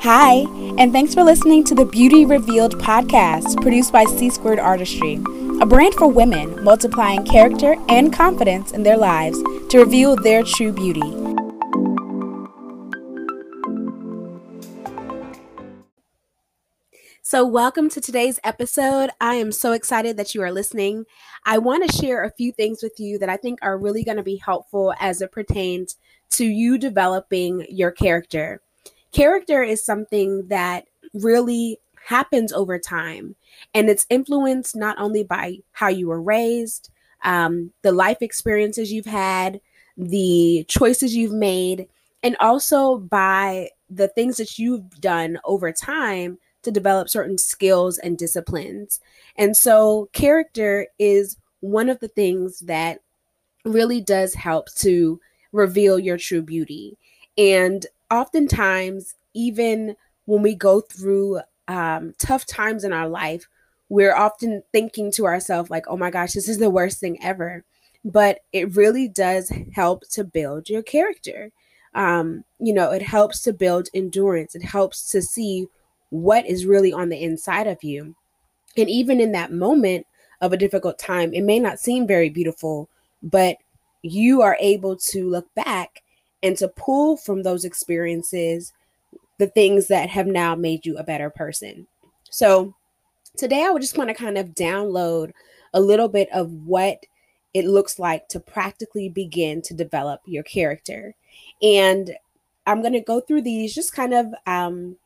Hi, and thanks for listening to the Beauty Revealed podcast produced by C Squared Artistry, a brand for women multiplying character and confidence in their lives to reveal their true beauty. So, welcome to today's episode. I am so excited that you are listening. I want to share a few things with you that I think are really going to be helpful as it pertains to you developing your character character is something that really happens over time and it's influenced not only by how you were raised um, the life experiences you've had the choices you've made and also by the things that you've done over time to develop certain skills and disciplines. And so character is one of the things that really does help to reveal your true beauty. And oftentimes, even when we go through um, tough times in our life, we're often thinking to ourselves, like, oh my gosh, this is the worst thing ever. But it really does help to build your character. Um, you know, it helps to build endurance, it helps to see what is really on the inside of you. And even in that moment of a difficult time, it may not seem very beautiful, but you are able to look back and to pull from those experiences the things that have now made you a better person. So, today I would just want to kind of download a little bit of what it looks like to practically begin to develop your character. And I'm going to go through these just kind of um,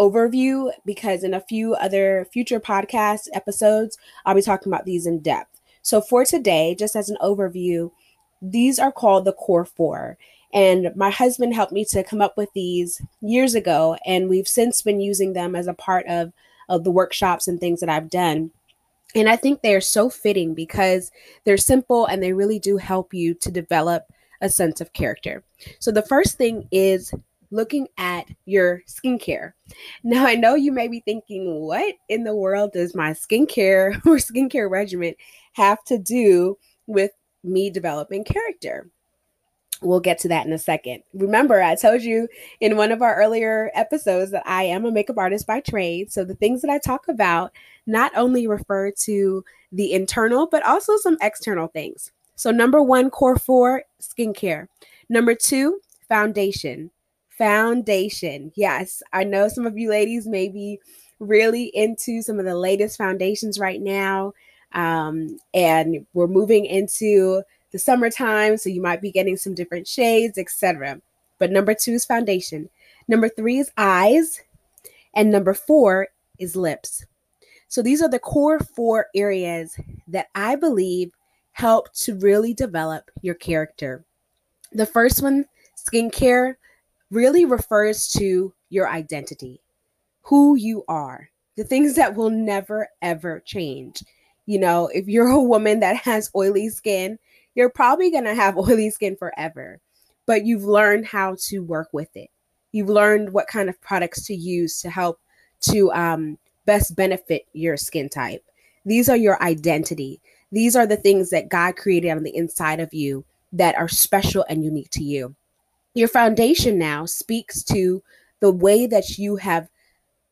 overview because in a few other future podcast episodes, I'll be talking about these in depth. So, for today, just as an overview, these are called the core four. And my husband helped me to come up with these years ago, and we've since been using them as a part of, of the workshops and things that I've done. And I think they're so fitting because they're simple and they really do help you to develop a sense of character. So the first thing is looking at your skincare. Now, I know you may be thinking, what in the world does my skincare or skincare regimen have to do with me developing character? We'll get to that in a second. Remember, I told you in one of our earlier episodes that I am a makeup artist by trade. So the things that I talk about not only refer to the internal, but also some external things. So, number one, core four, skincare. Number two, foundation. Foundation. Yes, I know some of you ladies may be really into some of the latest foundations right now. Um, and we're moving into the summertime, so you might be getting some different shades, etc. But number two is foundation. Number three is eyes. And number four is lips. So these are the core four areas that I believe help to really develop your character. The first one, skincare, really refers to your identity, who you are, the things that will never, ever change. You know, if you're a woman that has oily skin, you're probably going to have oily skin forever, but you've learned how to work with it. You've learned what kind of products to use to help to um, best benefit your skin type. These are your identity. These are the things that God created on the inside of you that are special and unique to you. Your foundation now speaks to the way that you have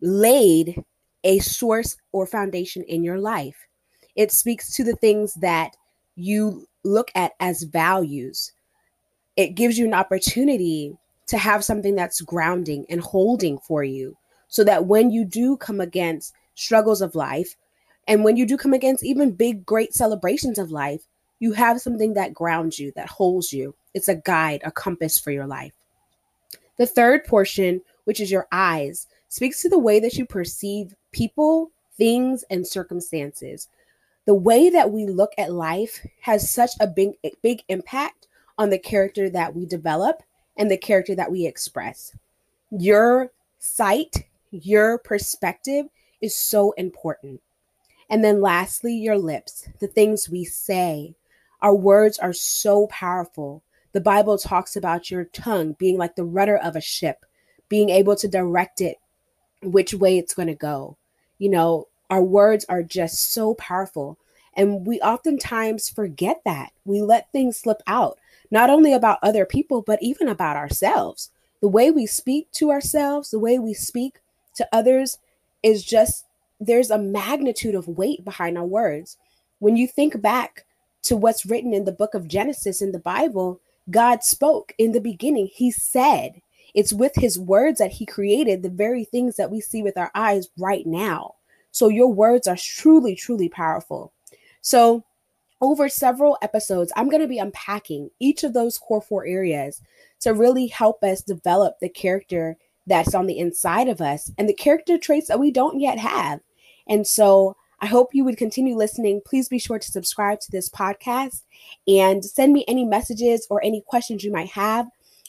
laid a source or foundation in your life. It speaks to the things that you look at as values. It gives you an opportunity to have something that's grounding and holding for you so that when you do come against struggles of life and when you do come against even big, great celebrations of life, you have something that grounds you, that holds you. It's a guide, a compass for your life. The third portion, which is your eyes, speaks to the way that you perceive people, things, and circumstances the way that we look at life has such a big big impact on the character that we develop and the character that we express. Your sight, your perspective is so important. And then lastly, your lips, the things we say. Our words are so powerful. The Bible talks about your tongue being like the rudder of a ship, being able to direct it which way it's going to go. You know, our words are just so powerful. And we oftentimes forget that. We let things slip out, not only about other people, but even about ourselves. the way we speak to ourselves, the way we speak to others is just there's a magnitude of weight behind our words. When you think back to what's written in the book of Genesis in the Bible, God spoke in the beginning. He said, it's with his words that he created the very things that we see with our eyes right now. So your words are truly, truly powerful. So, over several episodes, I'm going to be unpacking each of those core four areas to really help us develop the character that's on the inside of us and the character traits that we don't yet have. And so, I hope you would continue listening. Please be sure to subscribe to this podcast and send me any messages or any questions you might have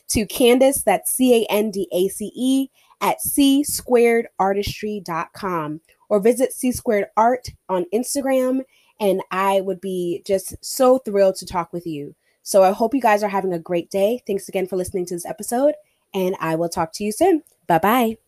to Candace, that's C A N D A C E, at C squared artistry.com or visit C squared art on Instagram. And I would be just so thrilled to talk with you. So I hope you guys are having a great day. Thanks again for listening to this episode, and I will talk to you soon. Bye bye.